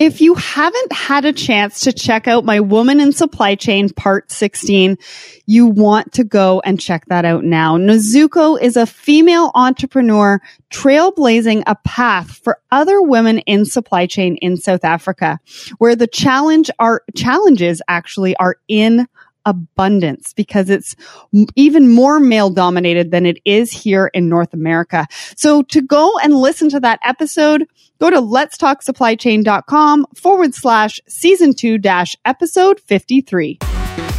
If you haven't had a chance to check out my Woman in Supply Chain Part 16, you want to go and check that out now. Nozuko is a female entrepreneur trailblazing a path for other women in supply chain in South Africa, where the challenge are challenges actually are in abundance because it's even more male dominated than it is here in North America. So to go and listen to that episode, go to letstalksupplychain.com forward slash season two dash episode 53.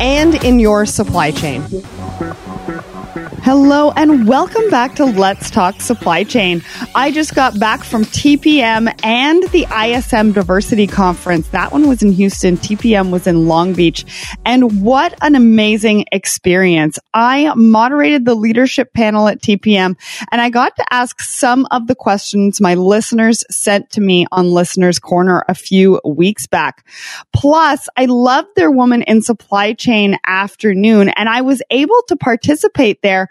and in your supply chain. Hello and welcome back to Let's Talk Supply Chain. I just got back from TPM and the ISM Diversity Conference. That one was in Houston. TPM was in Long Beach. And what an amazing experience. I moderated the leadership panel at TPM and I got to ask some of the questions my listeners sent to me on Listeners Corner a few weeks back. Plus, I loved their Woman in Supply Chain afternoon and I was able to participate there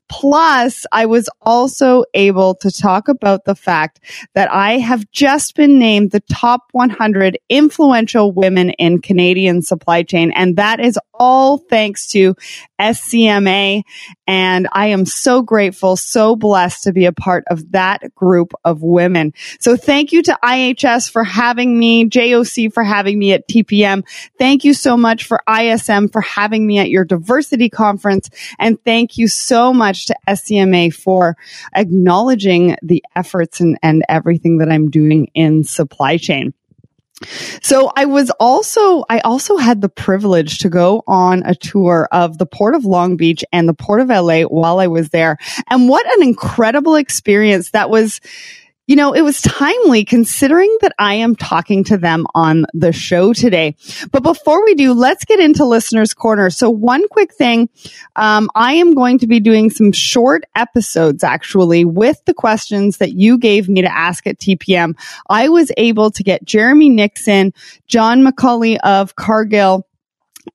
Plus, I was also able to talk about the fact that I have just been named the top 100 influential women in Canadian supply chain. And that is all thanks to SCMA. And I am so grateful, so blessed to be a part of that group of women. So thank you to IHS for having me, JOC for having me at TPM. Thank you so much for ISM for having me at your diversity conference. And thank you so much to SCMA for acknowledging the efforts and, and everything that I'm doing in supply chain. So I was also, I also had the privilege to go on a tour of the Port of Long Beach and the Port of LA while I was there. And what an incredible experience that was you know, it was timely considering that I am talking to them on the show today. But before we do, let's get into listeners corner. So one quick thing. Um, I am going to be doing some short episodes actually with the questions that you gave me to ask at TPM. I was able to get Jeremy Nixon, John McCulley of Cargill,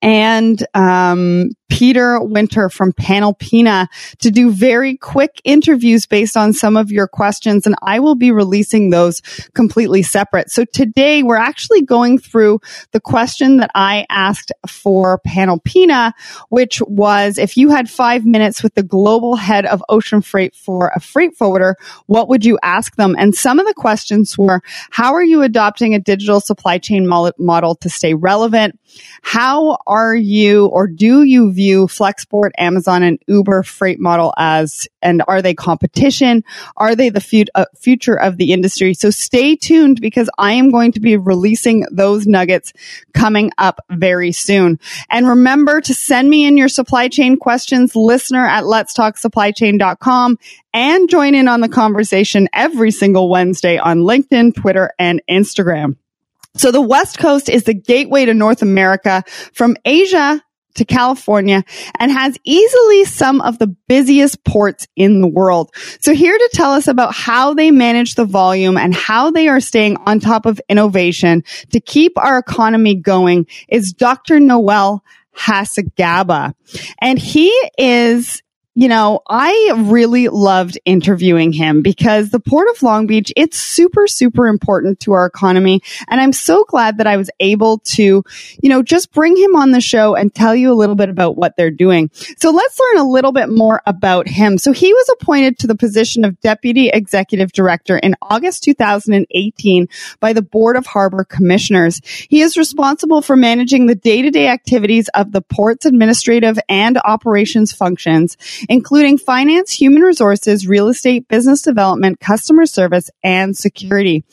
and um, Peter Winter from Panalpina to do very quick interviews based on some of your questions. And I will be releasing those completely separate. So today we're actually going through the question that I asked for Panalpina, which was if you had five minutes with the global head of ocean freight for a freight forwarder, what would you ask them? And some of the questions were, how are you adopting a digital supply chain model to stay relevant? How are you or do you view Flexport, Amazon, and Uber freight model as, and are they competition? Are they the fut- uh, future of the industry? So stay tuned because I am going to be releasing those nuggets coming up very soon. And remember to send me in your supply chain questions, listener at letstalksupplychain.com and join in on the conversation every single Wednesday on LinkedIn, Twitter, and Instagram. So the West Coast is the gateway to North America from Asia to California and has easily some of the busiest ports in the world. So here to tell us about how they manage the volume and how they are staying on top of innovation to keep our economy going is Dr. Noel Hacegaba. And he is you know, I really loved interviewing him because the Port of Long Beach, it's super, super important to our economy. And I'm so glad that I was able to, you know, just bring him on the show and tell you a little bit about what they're doing. So let's learn a little bit more about him. So he was appointed to the position of Deputy Executive Director in August 2018 by the Board of Harbor Commissioners. He is responsible for managing the day-to-day activities of the port's administrative and operations functions including finance, human resources, real estate, business development, customer service, and security.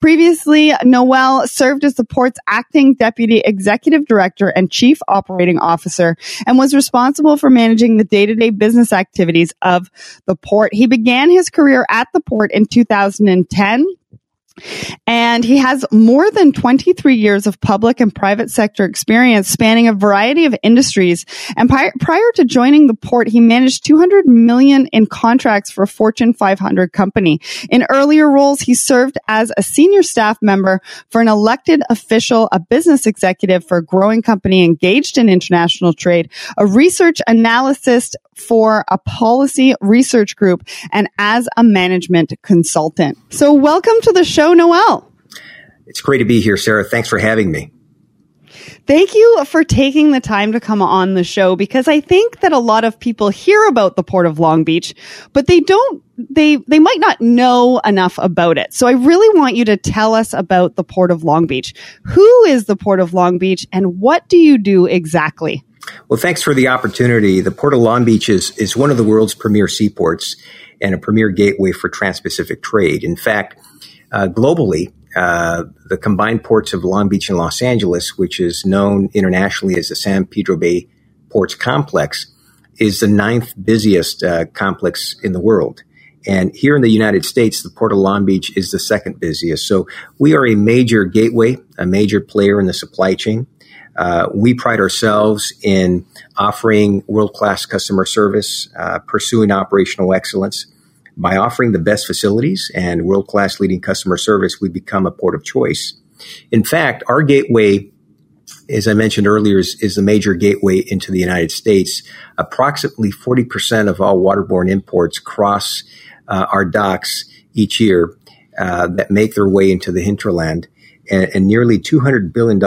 Previously, Noel served as the port's acting deputy executive director and chief operating officer and was responsible for managing the day-to-day business activities of the port. He began his career at the port in 2010 And he has more than 23 years of public and private sector experience spanning a variety of industries. And prior, to joining the port, he managed 200 million in contracts for a Fortune 500 company. In earlier roles, he served as a senior staff member for an elected official, a business executive for a growing company engaged in international trade, a research analyst for a policy research group, and as a management consultant. So welcome to the show, Noel. It's great to be here, Sarah. Thanks for having me. Thank you for taking the time to come on the show because I think that a lot of people hear about the Port of Long Beach, but they don't, they, they might not know enough about it. So I really want you to tell us about the Port of Long Beach. Who is the Port of Long Beach and what do you do exactly? Well, thanks for the opportunity. The Port of Long Beach is, is one of the world's premier seaports and a premier gateway for trans-Pacific trade. In fact, globally, uh, the combined ports of Long Beach and Los Angeles, which is known internationally as the San Pedro Bay Ports Complex, is the ninth busiest uh, complex in the world. And here in the United States, the Port of Long Beach is the second busiest. So we are a major gateway, a major player in the supply chain. Uh, we pride ourselves in offering world class customer service, uh, pursuing operational excellence, by offering the best facilities and world class leading customer service, we become a port of choice. In fact, our gateway, as I mentioned earlier, is, is the major gateway into the United States. Approximately 40% of all waterborne imports cross uh, our docks each year uh, that make their way into the hinterland. And, and nearly $200 billion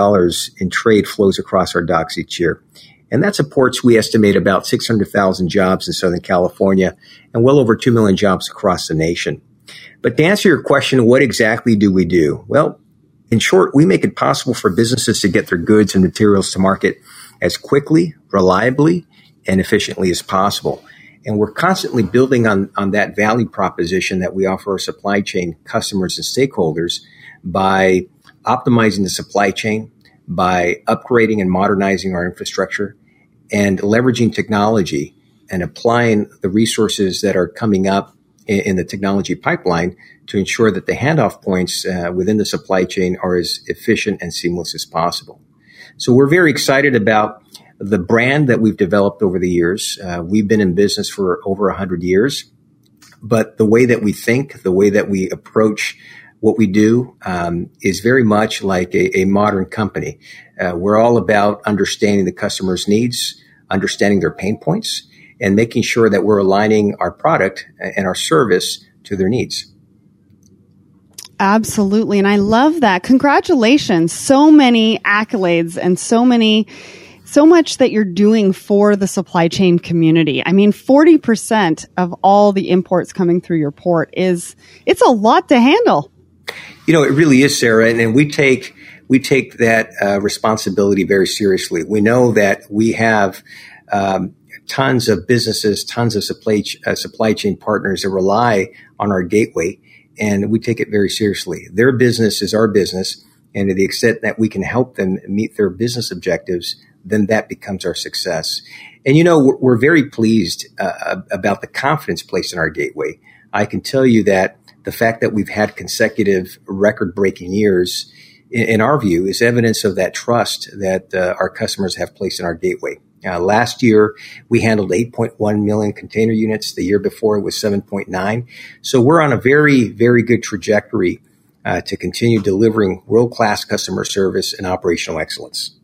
in trade flows across our docks each year. And that supports, we estimate, about 600,000 jobs in Southern California and well over 2 million jobs across the nation. But to answer your question, what exactly do we do? Well, in short, we make it possible for businesses to get their goods and materials to market as quickly, reliably, and efficiently as possible. And we're constantly building on, on that value proposition that we offer our supply chain customers and stakeholders by optimizing the supply chain, by upgrading and modernizing our infrastructure and leveraging technology and applying the resources that are coming up in, in the technology pipeline to ensure that the handoff points uh, within the supply chain are as efficient and seamless as possible. So we're very excited about the brand that we've developed over the years. Uh, we've been in business for over 100 years, but the way that we think, the way that we approach what we do um, is very much like a, a modern company. Uh, we're all about understanding the customer's needs, understanding their pain points, and making sure that we're aligning our product and our service to their needs. Absolutely. And I love that. Congratulations. So many accolades and so many so much that you're doing for the supply chain community. I mean, 40% of all the imports coming through your port is, it's a lot to handle. You know, it really is, Sarah, and, and we take we take that uh, responsibility very seriously. We know that we have um, tons of businesses, tons of supply ch- uh, supply chain partners that rely on our gateway, and we take it very seriously. Their business is our business, and to the extent that we can help them meet their business objectives, then that becomes our success. And you know, we're, we're very pleased uh, about the confidence placed in our gateway. I can tell you that the fact that we've had consecutive record breaking years, in, in, our view, is evidence of that trust that uh, our customers have placed in our gateway. Uh, last year, we handled 8.1 million container units. The year before, it was 7.9. So we're on a very, very good trajectory uh, to continue delivering world class customer service and operational excellence.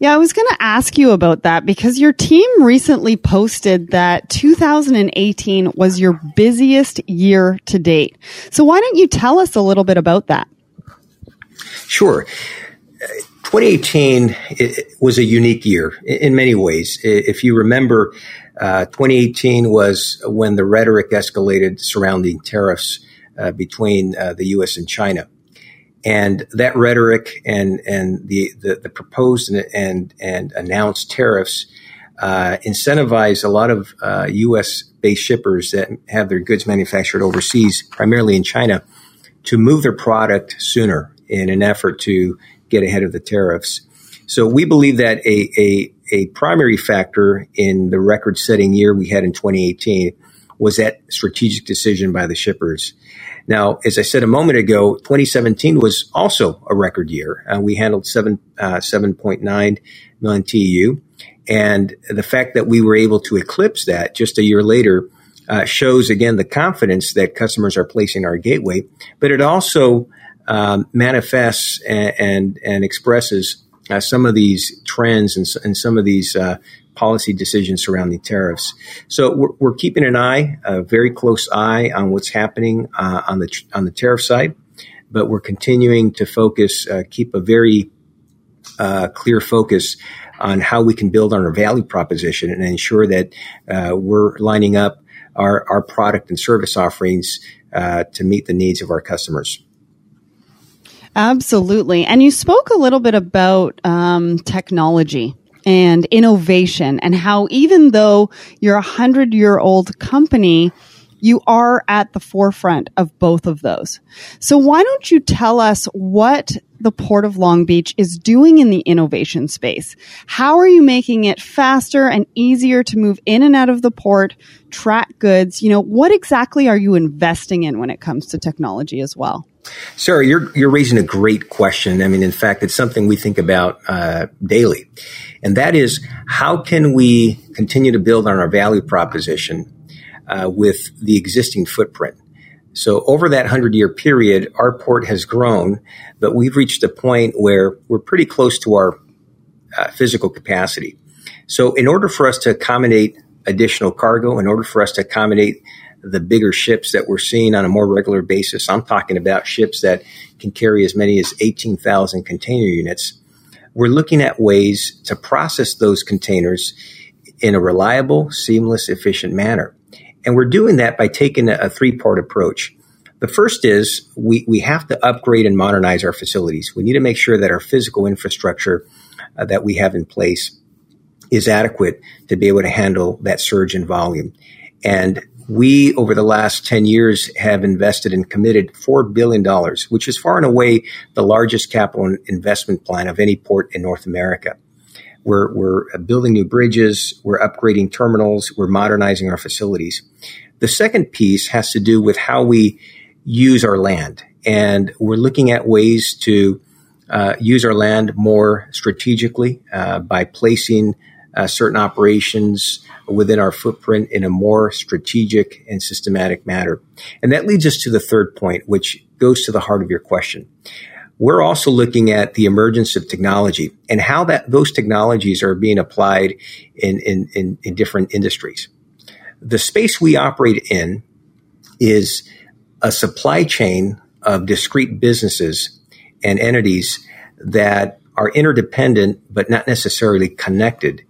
Yeah, I was going to ask you about that because your team recently posted that 2018 was your busiest year to date. So why don't you tell us a little bit about that? Sure. 2018 was a unique year in many ways. If you remember, uh, 2018 was when the rhetoric escalated surrounding tariffs uh, between uh, the U.S. and China and that rhetoric and and the the, the proposed and, and, and announced tariffs uh, incentivize a lot of uh, U.S. based shippers that have their goods manufactured overseas, primarily in China, to move their product sooner in an effort to get ahead of the tariffs. So we believe that a, a, a primary factor in the record setting year we had in 2018 was that strategic decision by the shippers. Now, as I said a moment ago, 2017 was also a record year. Uh, we handled 7, uh, 7.9 million TEU. And the fact that we were able to eclipse that just a year later uh, shows again the confidence that customers are placing our gateway, but it also um, manifests and, and, and expresses uh, some of these trends and, and some of these uh, policy decisions surrounding tariffs. So we're, we're, keeping an eye, a very close eye on what's happening uh, on the on the tariff side, but we're continuing to focus, uh, keep a very uh, clear focus on how we can build on our value proposition and ensure that uh, we're lining up our, our product and service offerings uh, to meet the needs of our customers. Absolutely. And you spoke a little bit about um, technology and innovation and how even though you're a hundred year old company, you are at the forefront of both of those. So why don't you tell us what the Port of Long Beach is doing in the innovation space? How are you making it faster and easier to move in and out of the port, track goods? You know, what exactly are you investing in when it comes to technology as well? Sarah, you're you're raising a great question. I mean, in fact, it's something we think about uh, daily, and that is how can we continue to build on our value proposition uh, with the existing footprint. So over that 100 year period, our port has grown, but we've reached a point where we're pretty close to our uh, physical capacity. So in order for us to accommodate additional cargo, in order for us to accommodate the bigger ships that we're seeing on a more regular basis, I'm talking about ships that can carry as many as 18,000 container units. We're looking at ways to process those containers in a reliable, seamless, efficient manner. And we're doing that by taking a, three part approach. The first is we, we have to upgrade and modernize our facilities. We need to make sure that our physical infrastructure uh, that we have in place is adequate to be able to handle that surge in volume. And we, over the last 10 years, have invested and committed $4 billion, which is far and away the largest capital investment plan of any port in North America. We're, we're building new bridges. We're upgrading terminals. We're modernizing our facilities. The second piece has to do with how we use our land. And we're looking at ways to uh, use our land more strategically uh, by placing uh, certain operations within our footprint in a more strategic and systematic manner. And that leads us to the third point, which goes to the heart of your question we're also looking at the emergence of technology and how that those technologies are being applied in, in, in, in different industries. The space we operate in is a supply chain of discrete businesses and entities that are interdependent but not necessarily connected.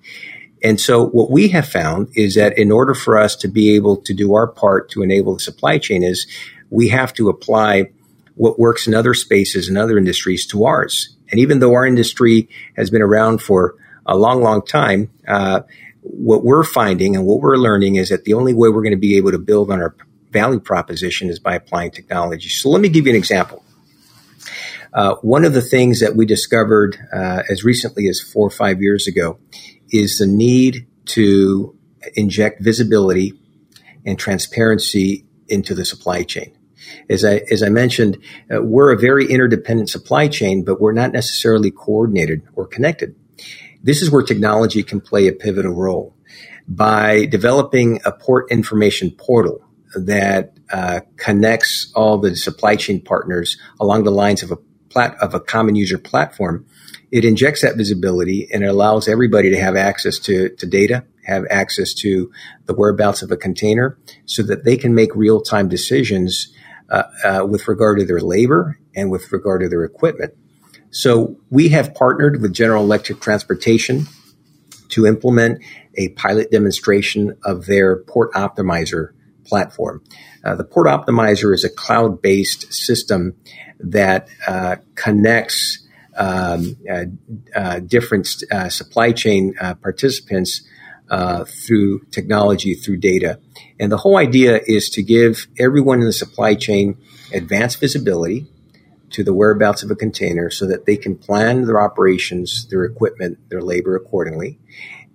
And so what we have found is that in order for us to be able to do our part to enable the supply chain is we have to apply what works in other spaces and other industries to ours. And even though our industry has been around for a long, long time, uh, what we're finding and what we're learning is that the only way we're going to be able to build on our value proposition is by applying technology. So let me give you an example. Uh, one of the things that we discovered uh, as recently as four or five years ago is the need to inject visibility and transparency into the supply chain. As I, as I mentioned, uh, we're a very interdependent supply chain, but we're not necessarily coordinated or connected. This is where technology can play a pivotal role. By developing a port information portal that uh, connects all the supply chain partners along the lines of a plat- of a common user platform, it injects that visibility and it allows everybody to have access to, to data, have access to the whereabouts of a container so that they can make real time decisions uh, uh, with regard to their labor and with regard to their equipment. So we have partnered with General Electric Transportation to implement a pilot demonstration of their Port Optimizer platform. Uh, the Port Optimizer is a cloud based system that uh, connects um, uh, uh different uh, supply chain participants through technology, through data. And the whole idea is to give everyone in the supply chain advanced visibility to the whereabouts of a container so that they can plan their operations, their equipment, their labor accordingly,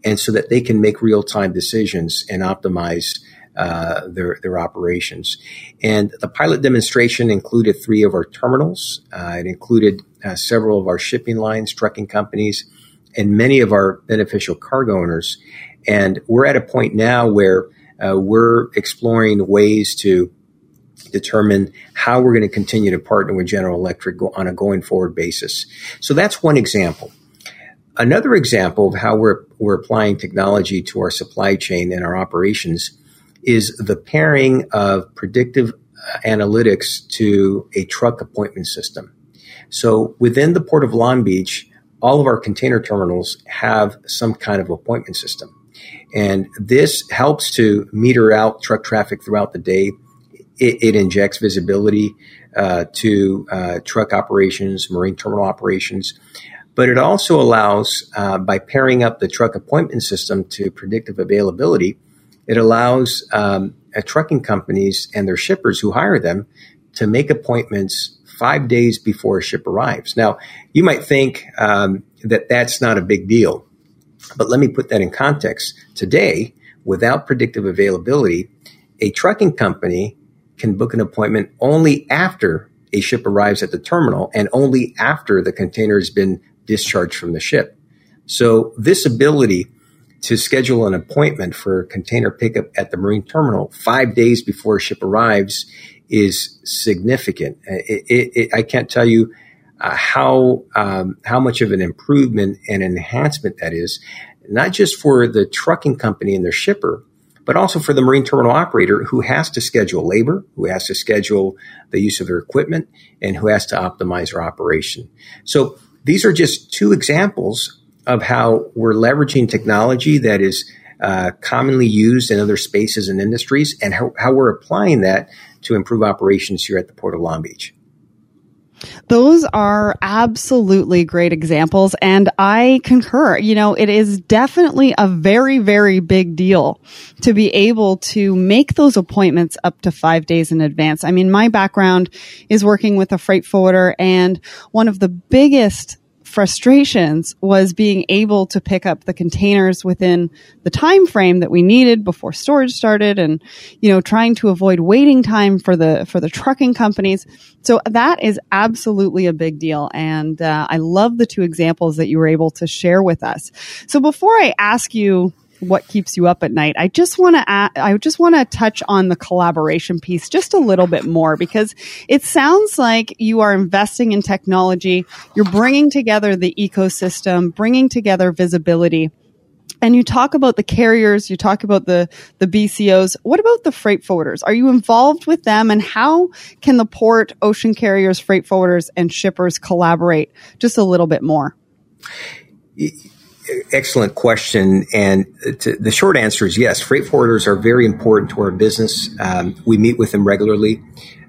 and so that they can make real time decisions and optimize uh, their their operations. And the pilot demonstration included three of our terminals. Uh, it included uh, several of our shipping lines, trucking companies, and many of our beneficial cargo owners. And we're at a point now where uh, we're exploring ways to determine how we're going to continue to partner with General Electric on a going forward basis. So that's one example. Another example of how we're, we're applying technology to our supply chain and our operations is the pairing of predictive uh, analytics to a truck appointment system. So within the Port of Long Beach, all of our container terminals have some kind of appointment system. And this helps to meter out truck traffic throughout the day. It, it injects visibility uh, to uh, truck operations, marine terminal operations, but it also allows, uh, by pairing up the truck appointment system to predictive availability, it allows um, trucking companies and their shippers who hire them to make appointments five days before a ship arrives. Now, you might think um, that that's not a big deal, but let me put that in context. Today, without predictive availability, a trucking company can book an appointment only after a ship arrives at the terminal and only after the container has been discharged from the ship. So this ability to schedule an appointment for container pickup at the marine terminal five days before a ship arrives is significant. It, it, it, I can't tell you uh, how um, how much of an improvement and enhancement that is, not just for the trucking company and their shipper, but also for the marine terminal operator who has to schedule labor, who has to schedule the use of their equipment, and who has to optimize their operation. So these are just two examples of how we're leveraging technology that is uh, commonly used in other spaces and industries and how, how we're applying that to improve operations here at the Port of Long Beach. Those are absolutely great examples. And I concur. You know, it is definitely a very, very big deal to be able to make those appointments up to five days in advance. I mean, my background is working with a freight forwarder and one of the biggest frustrations was being able to pick up the containers within the time frame that we needed before storage started and you know trying to avoid waiting time for the for the trucking companies. So that is absolutely a big deal. And uh, i love the two examples that you were able to share with us. So before i ask you what keeps you up at night. I just want to I just want to touch on the collaboration piece just a little bit more because it sounds like you are investing in technology. You're bringing together the ecosystem, bringing together visibility. And you talk about the carriers, you talk about the, the BCOs. What about the freight forwarders? Are you involved with them? And how can the port, ocean carriers, freight forwarders, and shippers collaborate just a little bit more? Excellent question. And to, the short answer is yes. Freight forwarders are very important to our business. Um, we meet with them regularly.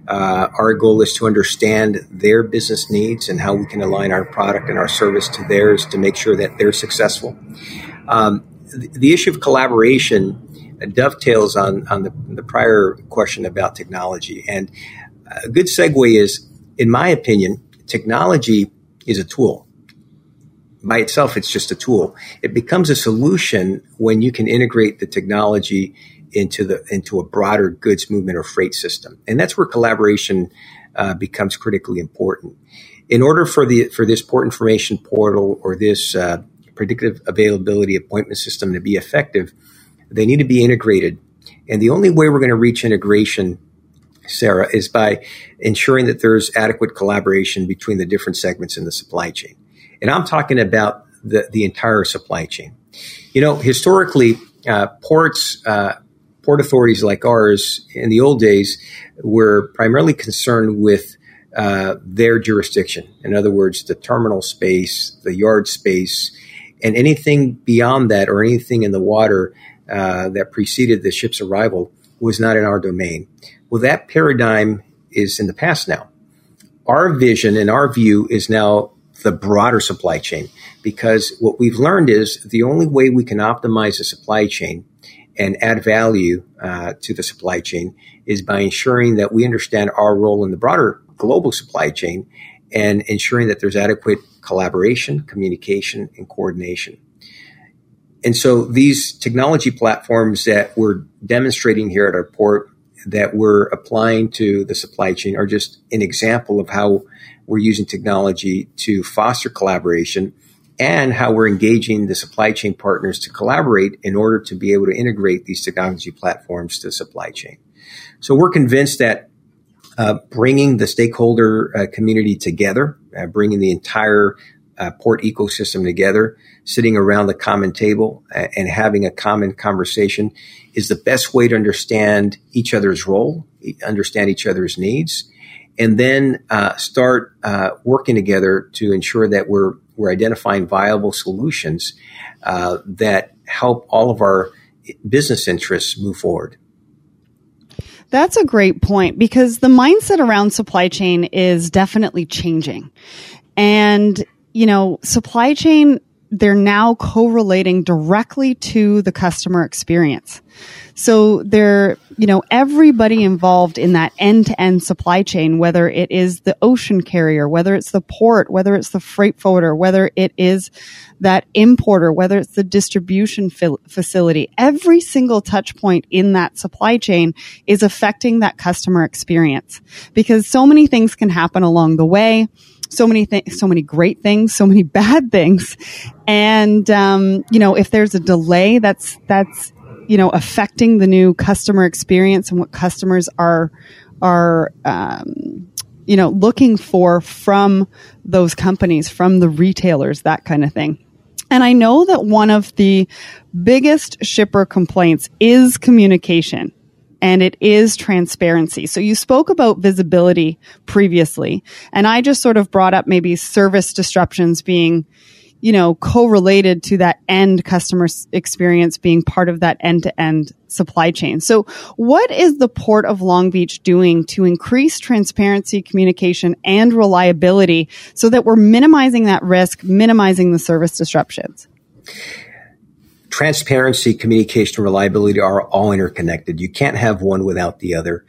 Uh, our goal is to understand their business needs and how we can align our product and our service to theirs to make sure that they're successful. Um, the, the, issue of collaboration dovetails on, on the, the prior question about technology. And a good segue is, in my opinion, technology is a tool by itself, it's just a tool. It becomes a solution when you can integrate the technology into the into a broader goods movement or freight system, and that's where collaboration uh, becomes critically important. In order for the for this port information portal or this uh, predictive availability appointment system to be effective, they need to be integrated. And the only way we're going to reach integration, Sarah, is by ensuring that there's adequate collaboration between the different segments in the supply chain. And I'm talking about the, the entire supply chain. You know, historically, uh, ports, uh, port authorities like ours in the old days were primarily concerned with uh, their jurisdiction. In other words, the terminal space, the yard space, and anything beyond that or anything in the water uh, that preceded the ship's arrival was not in our domain. Well, that paradigm is in the past now. Our vision and our view is now the broader supply chain. Because what we've learned is the only way we can optimize the supply chain and add value uh, to the supply chain is by ensuring that we understand our role in the broader global supply chain and ensuring that there's adequate collaboration, communication, and coordination. and so these technology platforms that we're demonstrating here at our port that we're applying to the supply chain are just an example of how we're using technology to foster collaboration and how we're engaging the supply chain partners to collaborate in order to be able to integrate these technology platforms to supply chain. So we're convinced that uh, bringing the stakeholder uh, community together, uh, bringing the entire uh, port ecosystem together, sitting around the common table uh, and having a common conversation is the best way to understand each other's role, understand each other's needs, and then uh, start uh, working together to ensure that we're we're identifying viable solutions uh, that help all of our business interests move forward. That's a great point because the mindset around supply chain is definitely changing. And, you know, supply chain, they're now correlating directly to the customer experience. So they're, you know, everybody involved in that end to end supply chain, whether it is the ocean carrier, whether it's the port, whether it's the freight forwarder, whether it is that importer, whether it's the distribution facility, every single touch point in that supply chain is affecting that customer experience because so many things can happen along the way so many things, so many great things, so many bad things. And, um, you know, if there's a delay, that's, that's you know, affecting the new customer experience and what customers are, are, um, you know, looking for from those companies, from the retailers, that kind of thing. And I know that one of the biggest shipper complaints is communication and it is transparency. So you spoke about visibility previously, and I just sort of brought up maybe service disruptions being, you know, correlated to that end customer experience being part of that end to end supply chain. So what is the Port of Long Beach doing to increase transparency, communication, and reliability so that we're minimizing that risk, minimizing the service disruptions? Transparency, communication, reliability are all interconnected. You can't have one without the other.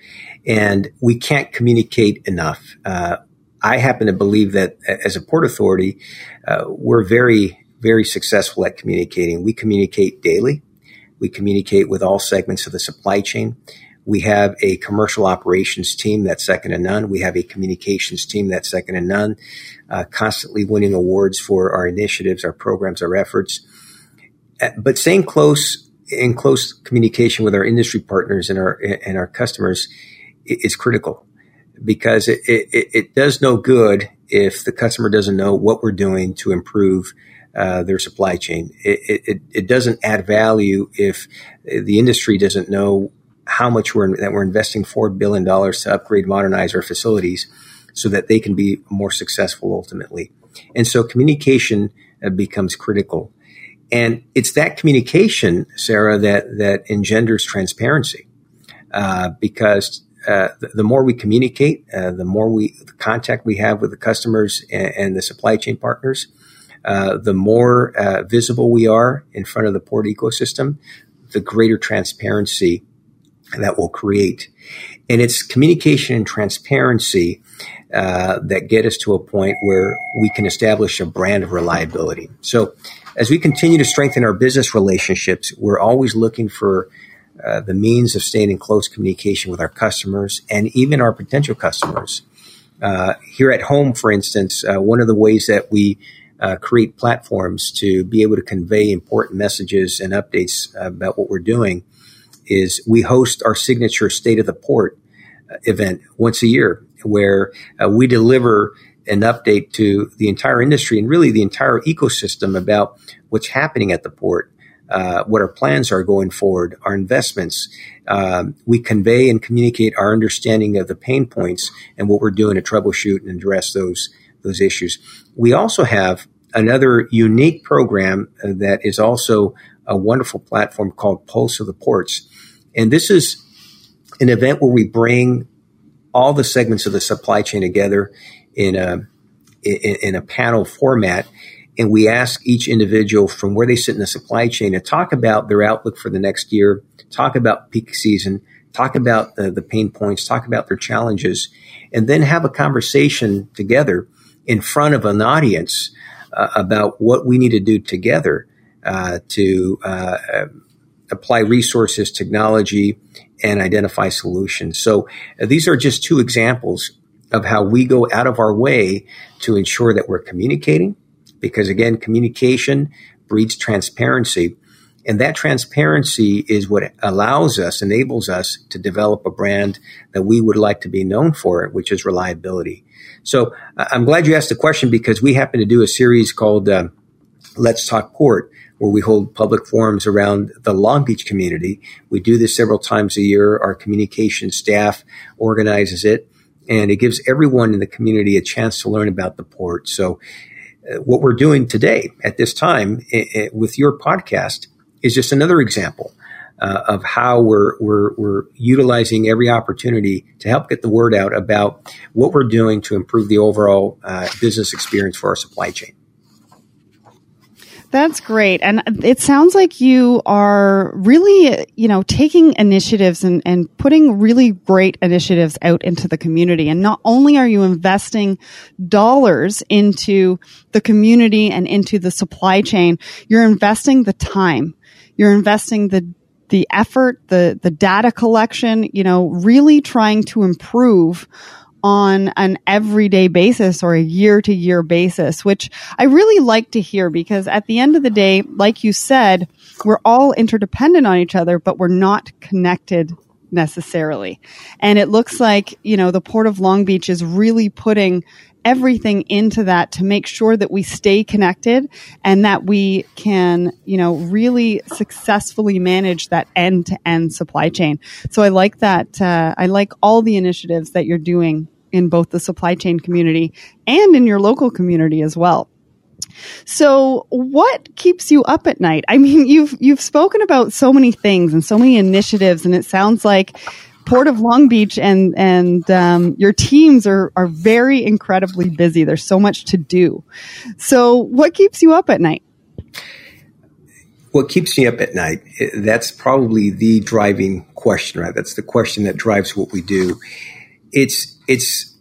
And we can't communicate enough. Uh, I happen to believe that as a port authority, uh, we're very, very successful at communicating. We communicate daily. We communicate with all segments of the supply chain. We have a commercial operations team that's second to none. We have a communications team that's second to none, uh, constantly winning awards for our initiatives, our programs, our efforts. But staying close in close communication with our industry partners and our and our customers is critical because it, it, it does no good if the customer doesn't know what we're doing to improve uh, their supply chain. It, it, it, doesn't add value if the industry doesn't know how much we're that we're investing four billion dollars to upgrade, modernize our facilities, so that they can be more successful ultimately. And so communication uh, becomes critical, and it's that communication, Sarah, that that engenders transparency, uh, because uh, the, the, more we communicate, uh, the more we the contact we have with the customers and, and the supply chain partners, uh, the more uh, visible we are in front of the port ecosystem, the greater transparency that will create. And it's communication and transparency uh, that get us to a point where we can establish a brand of reliability. So, as we continue to strengthen our business relationships, we're always looking for uh, the means of staying in close communication with our customers and even our potential customers. Uh, here at home, for instance, uh, one of the ways that we uh, create platforms to be able to convey important messages and updates about what we're doing is we host our signature State of the Port uh, event once a year, where we deliver an update to the entire industry and really the entire ecosystem about what's happening at the port uh, what our plans are going forward, our investments. Um, we convey and communicate our understanding of the pain points and what we're doing to troubleshoot and address those those issues. We also have another unique program that is also a wonderful platform called Pulse of the Ports, and this is an event where we bring all the segments of the supply chain together in a in, in a panel format and we ask each individual from where they sit in the supply chain to talk about their outlook for the next year, talk about peak season, talk about the, the pain points, talk about their challenges, and then have a conversation together in front of an audience uh, about what we need to do together uh, to uh, apply resources, technology, and identify solutions. So uh, these are just two examples of how we go out of our way to ensure that we're communicating, because again, communication breeds transparency. And that transparency is what allows us, enables us to develop a brand that we would like to be known for, which is reliability. So I'm glad you asked the question because we happen to do a series called uh, Let's Talk Port, where we hold public forums around the Long Beach community. We do this several times a year. Our communication staff organizes it and it gives everyone in the community a chance to learn about the port. So uh, what we're doing today at this time with your podcast is just another example uh, of how we're, we're, we're utilizing every opportunity to help get the word out about what we're doing to improve the overall uh, business experience for our supply chain. That's great. And it sounds like you are really, you know, taking initiatives and, and putting really great initiatives out into the community. And not only are you investing dollars into the community and into the supply chain, you're investing the time. You're investing the the effort, the the data collection, you know, really trying to improve on an everyday basis or a year to year basis, which I really like to hear because at the end of the day, like you said, we're all interdependent on each other, but we're not connected necessarily. And it looks like, you know, the Port of Long Beach is really putting everything into that to make sure that we stay connected and that we can, you know, really successfully manage that end to end supply chain. So I like that. Uh, I like all the initiatives that you're doing in both the supply chain community and in your local community as well. So what keeps you up at night? I mean, you've you've spoken about so many things and so many initiatives and it sounds like Port of Long Beach and and um, your teams are are very incredibly busy. There's so much to do. So, what keeps you up at night? What keeps me up at night? That's probably the driving question, right? That's the question that drives what we do. It's it's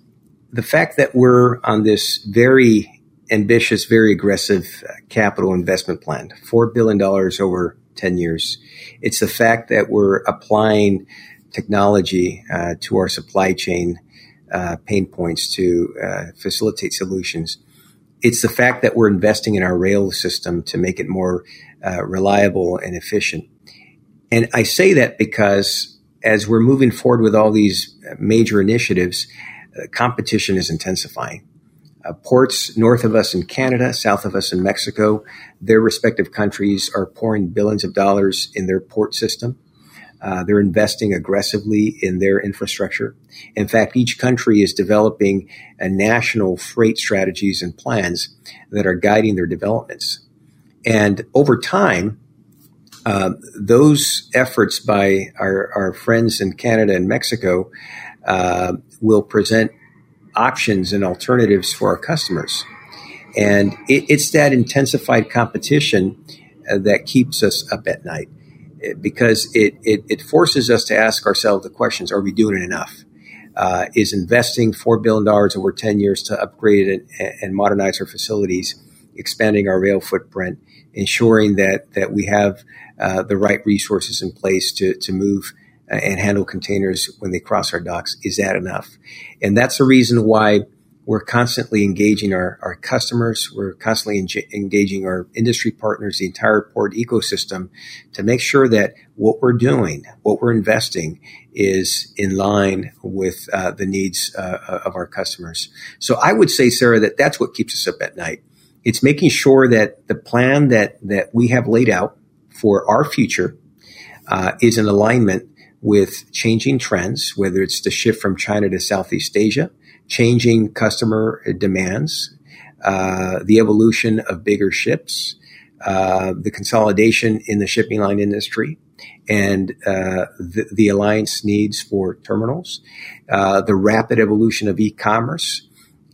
the fact that we're on this very ambitious, very aggressive uh, capital investment plan, $4 billion over 10 years. It's the fact that we're applying technology uh, to our supply chain uh, pain points to uh, facilitate solutions. It's the fact that we're investing in our rail system to make it more uh, reliable and efficient. And I say that because as we're moving forward with all these major initiatives, uh, competition is intensifying. Uh, ports north of us in Canada, south of us in Mexico, their respective countries are pouring billions of dollars in their port system. Uh, they're investing aggressively in their infrastructure. In fact, each country is developing a national freight strategies and plans that are guiding their developments. And over time, uh, those efforts by our, our, friends in Canada and Mexico uh, will present options and alternatives for our customers. And it, it's that intensified competition uh, that keeps us up at night because it, it, it, forces us to ask ourselves the questions are we doing enough? Uh, is investing $4 billion over 10 years to upgrade and, and modernize our facilities, expanding our rail footprint, ensuring that, that we have uh, the right resources in place to, to move uh, and handle containers when they cross our docks. Is that enough? And that's the reason why we're constantly engaging our, our customers. We're constantly en- engaging our industry partners, the entire port ecosystem to make sure that what we're doing, what we're investing is in line with uh, the needs uh, of our customers. So I would say, Sarah, that that's what keeps us up at night. It's making sure that the plan that, that we have laid out for our future uh, is in alignment with changing trends, whether it's the shift from China to Southeast Asia, changing customer demands, uh, the evolution of bigger ships, uh, the consolidation in the shipping line industry, and uh, the, the, alliance needs for terminals, uh, the rapid evolution of e-commerce,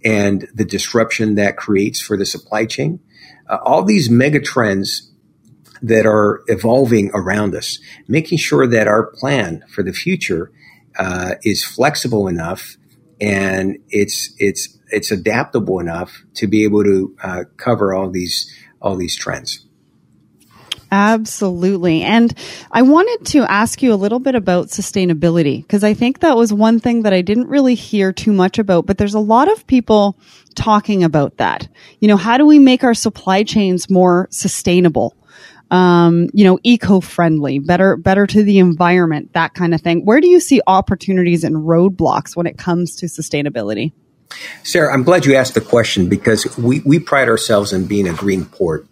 and the disruption that creates for the supply chain. Uh, all these mega trends that are evolving around us, making sure that our plan for the future uh, is flexible enough and it's it's it's adaptable enough to be able to uh, cover all these all these trends. Absolutely. And I wanted to ask you a little bit about sustainability because I think that was one thing that I didn't really hear too much about, but there's a lot of people talking about that. You know, how do we make our supply chains more sustainable? Um, you know, eco-friendly, better, better to the environment, that kind of thing. Where do you see opportunities and roadblocks when it comes to sustainability? Sarah, I'm glad you asked the question because we, we pride ourselves in being a green port.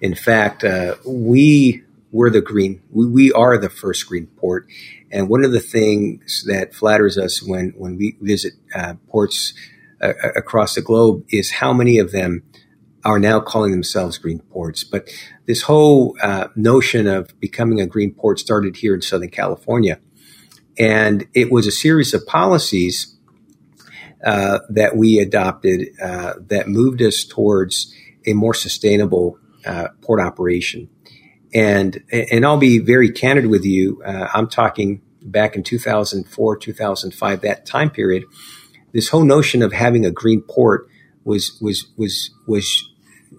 In fact, uh, we were the green, we, we are the first green port. And one of the things that flatters us when, when we visit uh, ports uh, across the globe is how many of them are now calling themselves green ports. But this whole uh, notion of becoming a green port started here in Southern California. And it was a series of policies uh, that we adopted uh, that moved us towards a more sustainable uh, port operation. And and I'll be very candid with you. Uh, I'm talking back in 2004, 2005, that time period. This whole notion of having a green port was was was was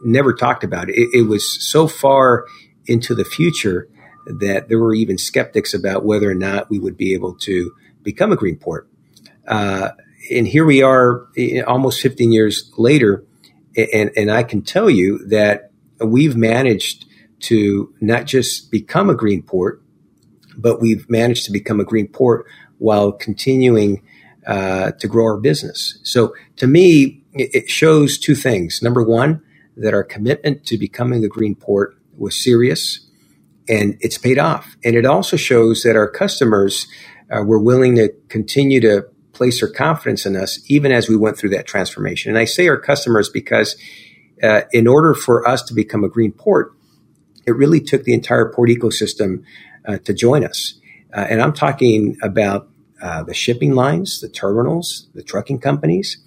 never talked about. It, it was so far into the future that there were even skeptics about whether or not we would be able to become a green port. Uh, and here we are almost 15 years later. And, and I can tell you that we've managed to not just become a green port, but we've managed to become a green port while continuing uh, to grow our business. So to me, it shows two things. Number one, that our commitment to becoming a green port was serious and it's paid off. And it also shows that our customers uh, were willing to continue to place their confidence in us even as we went through that transformation. And I say our customers because uh, in order for us to become a green port, it really took the entire port ecosystem uh, to join us. Uh, and I'm talking about uh, the shipping lines, the terminals, the trucking companies,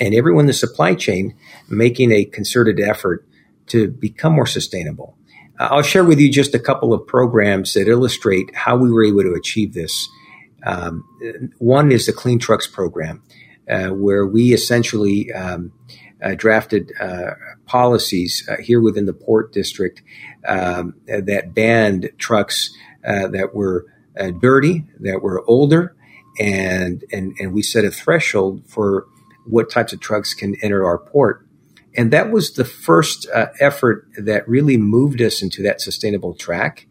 and everyone in the supply chain making a concerted effort to become more sustainable. Uh, I'll share with you just a couple of programs that illustrate how we were able to achieve this um, one is the Clean Trucks program, uh, where we essentially um, uh, drafted uh, policies uh, here within the port district um, that banned trucks that were dirty, that were older, and, and and we set a threshold for what types of trucks can enter our port. And that was the first effort that really moved us into that sustainable track.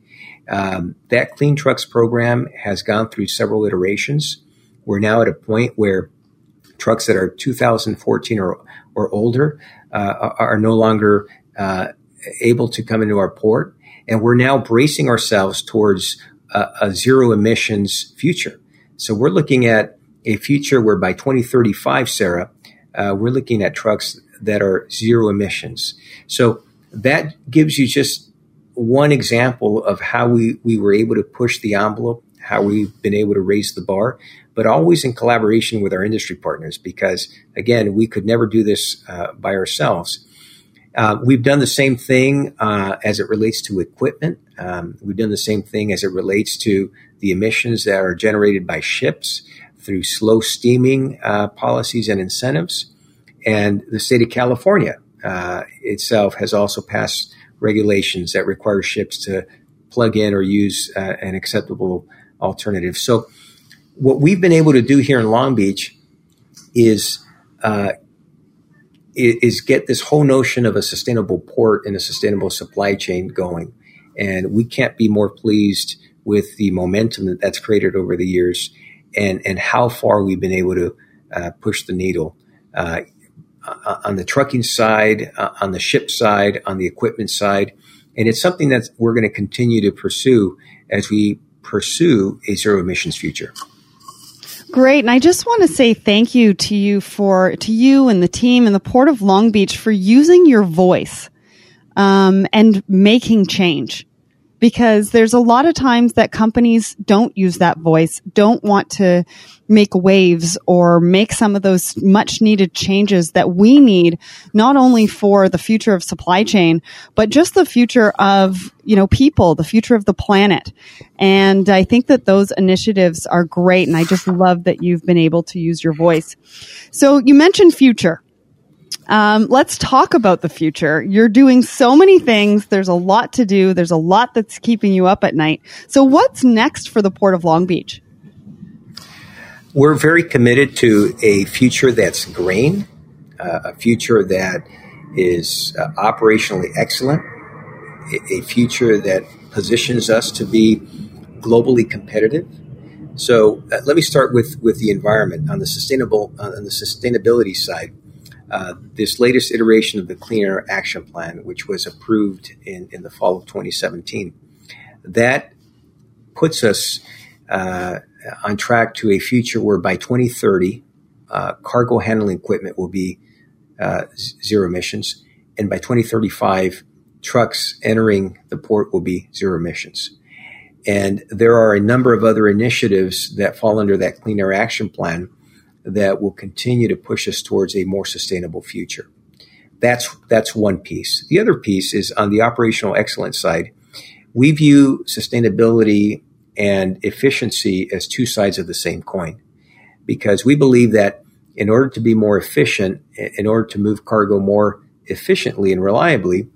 Um, that Clean Trucks program has gone through several iterations. We're now at a point where trucks that are 2014 or, or older uh, are no longer uh, able to come into our port. And we're now bracing ourselves towards a, a zero emissions future. So we're looking at a future where by 2035, Sarah, uh, we're looking at trucks that are zero emissions. So that gives you just one example of how we, we were able to push the envelope, how we've been able to raise the bar, but always in collaboration with our industry partners because, again, we could never do this uh, by ourselves. Uh, we've done the same thing uh, as it relates to equipment. Um, we've done the same thing as it relates to the emissions that are generated by ships through slow steaming uh, policies and incentives. And the state of California uh, itself has also passed regulations that require ships to plug in or use uh, an acceptable alternative. So, what we've been able to do here in Long Beach is uh, is get this whole notion of a sustainable port and a sustainable supply chain going, and we can't be more pleased with the momentum that that's created over the years, and and how far we've been able to uh, push the needle. Uh, on the trucking side, uh, on the ship side, on the equipment side. And it's something that we're going to continue to pursue as we pursue a zero emissions future. Great. And I just want to say thank you to you for, to you and the team and the Port of Long Beach for using your voice, um, and making change because there's a lot of times that companies don't use that voice, don't want to make waves or make some of those much needed changes that we need, not only for the future of supply chain, but just the future of, you know, people, the future of the planet. And I think that those initiatives are great. And I just love that you've been able to use your voice. So you mentioned future. Um, let's talk about the future. You're doing so many things. There's a lot to do. There's a lot that's keeping you up at night. So, what's next for the Port of Long Beach? We're very committed to a future that's green, uh, a future that is uh, operationally excellent, a, a future that positions us to be globally competitive. So uh, let me start with, with the environment on the sustainable on the sustainability side. Uh, this latest iteration of the Clean Air Action Plan, which was approved in, in the fall of 2017, that puts us uh, on track to a future where by 2030, uh, cargo handling equipment will be uh, zero emissions, and by 2035, trucks entering the port will be zero emissions. And there are a number of other initiatives that fall under that Clean Air Action Plan that will continue to push us towards a more sustainable future. That's, that's one piece. The other piece is on the operational excellence side. We view sustainability and efficiency as two sides of the same coin because we believe that in order to be more efficient, in order to move cargo more efficiently and reliably,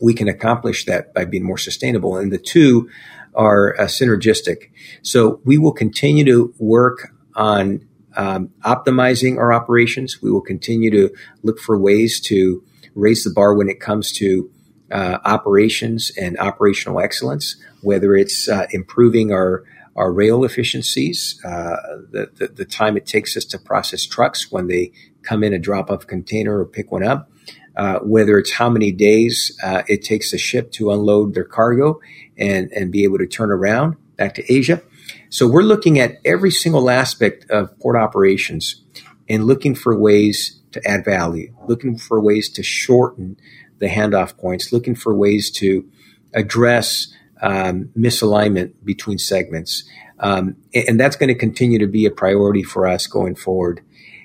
we can accomplish that by being more sustainable. And the two are uh, synergistic. So we will continue to work on um, optimizing our operations. We will continue to look for ways to raise the bar when it comes to uh, operations and operational excellence, whether it's uh, improving our our rail efficiencies, uh, the, the, the time it takes us to process trucks when they come in and drop off a container or pick one up, uh, whether it's how many days uh, it takes a ship to unload their cargo and and be able to turn around back to Asia. So we're looking at every single aspect of port operations and looking for ways to add value, looking for ways to shorten the handoff points, looking for ways to address um, misalignment between segments. Um, and that's going to continue to be a priority for us going forward.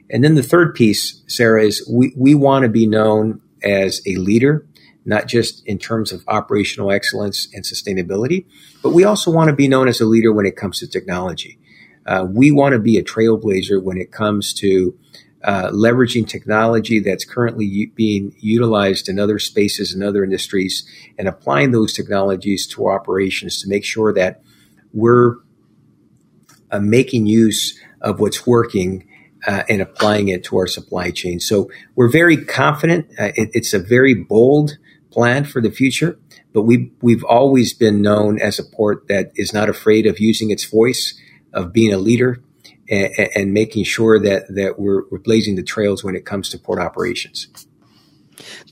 And then the third piece, Sarah, is we, we want to be known as a leader not just in terms of operational excellence and sustainability, but we also want to be known as a leader when it comes to technology. Uh, we want to be a trailblazer when it comes to uh, leveraging technology that's currently u- being utilized in other spaces and other industries and applying those technologies to operations to make sure that we're uh, making use of what's working uh, and applying it to our supply chain. So we're very confident. Uh, it, it's a very bold plan for the future, but we we've always been known as a port that is not afraid of using its voice, of being a leader, and, and making sure that that we're, we're blazing the trails when it comes to port operations.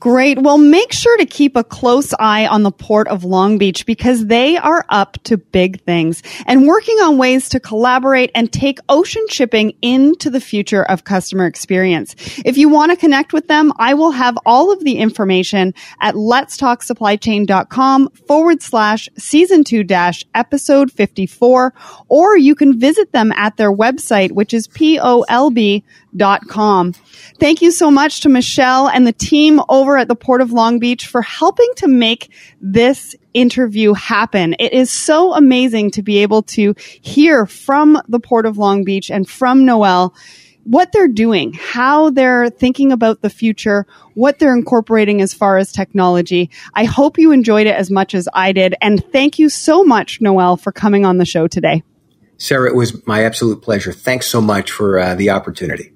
Great. Well, make sure to keep a close eye on the Port of Long Beach because they are up to big things and working on ways to collaborate and take ocean shipping into the future of customer experience. If you want to connect with them, I will have all of the information at letstalksupplychain.com forward slash season two dash episode 54, or you can visit them at their website, which is POLB com. Thank you so much to Michelle and the team over at the Port of Long Beach for helping to make this interview happen. It is so amazing to be able to hear from the Port of Long Beach and from Noel what they're doing, how they're thinking about the future, what they're incorporating as far as technology. I hope you enjoyed it as much as I did. And thank you so much, Noel, for coming on the show today. Sarah, it was my absolute pleasure. Thanks so much for uh, the opportunity.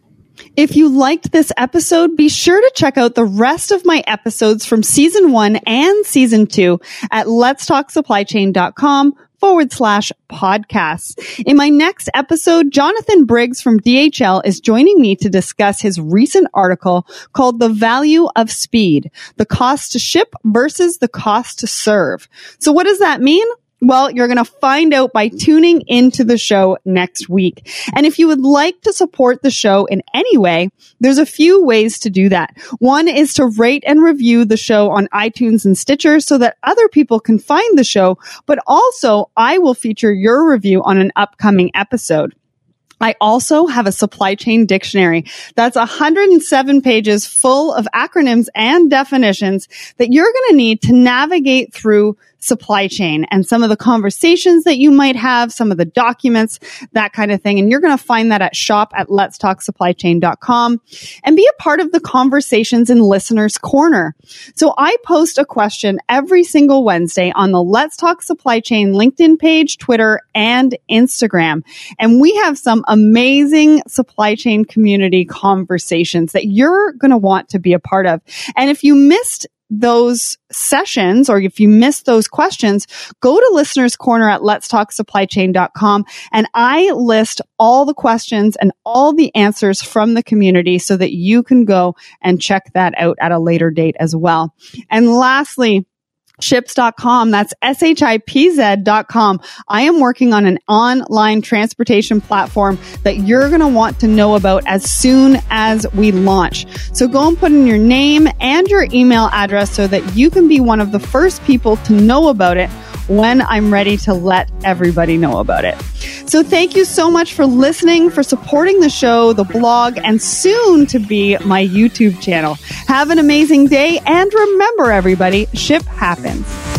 If you liked this episode, be sure to check out the rest of my episodes from season one and season two at letstalksupplychain.com forward slash podcasts. In my next episode, Jonathan Briggs from DHL is joining me to discuss his recent article called The Value of Speed, the cost to ship versus the cost to serve. So what does that mean? Well, you're going to find out by tuning into the show next week. And if you would like to support the show in any way, there's a few ways to do that. One is to rate and review the show on iTunes and Stitcher so that other people can find the show, but also I will feature your review on an upcoming episode. I also have a supply chain dictionary that's 107 pages full of acronyms and definitions that you're going to need to navigate through supply chain and some of the conversations that you might have, some of the documents, that kind of thing. And you're going to find that at shop at letstalksupplychain.com and be a part of the conversations in listeners corner. So I post a question every single Wednesday on the Let's Talk Supply Chain LinkedIn page, Twitter, and Instagram. And we have some amazing supply chain community conversations that you're going to want to be a part of. And if you missed those sessions or if you missed those questions, go to listeners corner at letstalksupplychain.com and I list all the questions and all the answers from the community so that you can go and check that out at a later date as well. And lastly, shipz.com. That's S-H-I-P-Z.com. I am working on an online transportation platform that you're going to want to know about as soon as we launch. So go and put in your name and your email address so that you can be one of the first people to know about it when I'm ready to let everybody know about it. So thank you so much for listening, for supporting the show, the blog, and soon to be my YouTube channel. Have an amazing day. And remember, everybody, ship happens.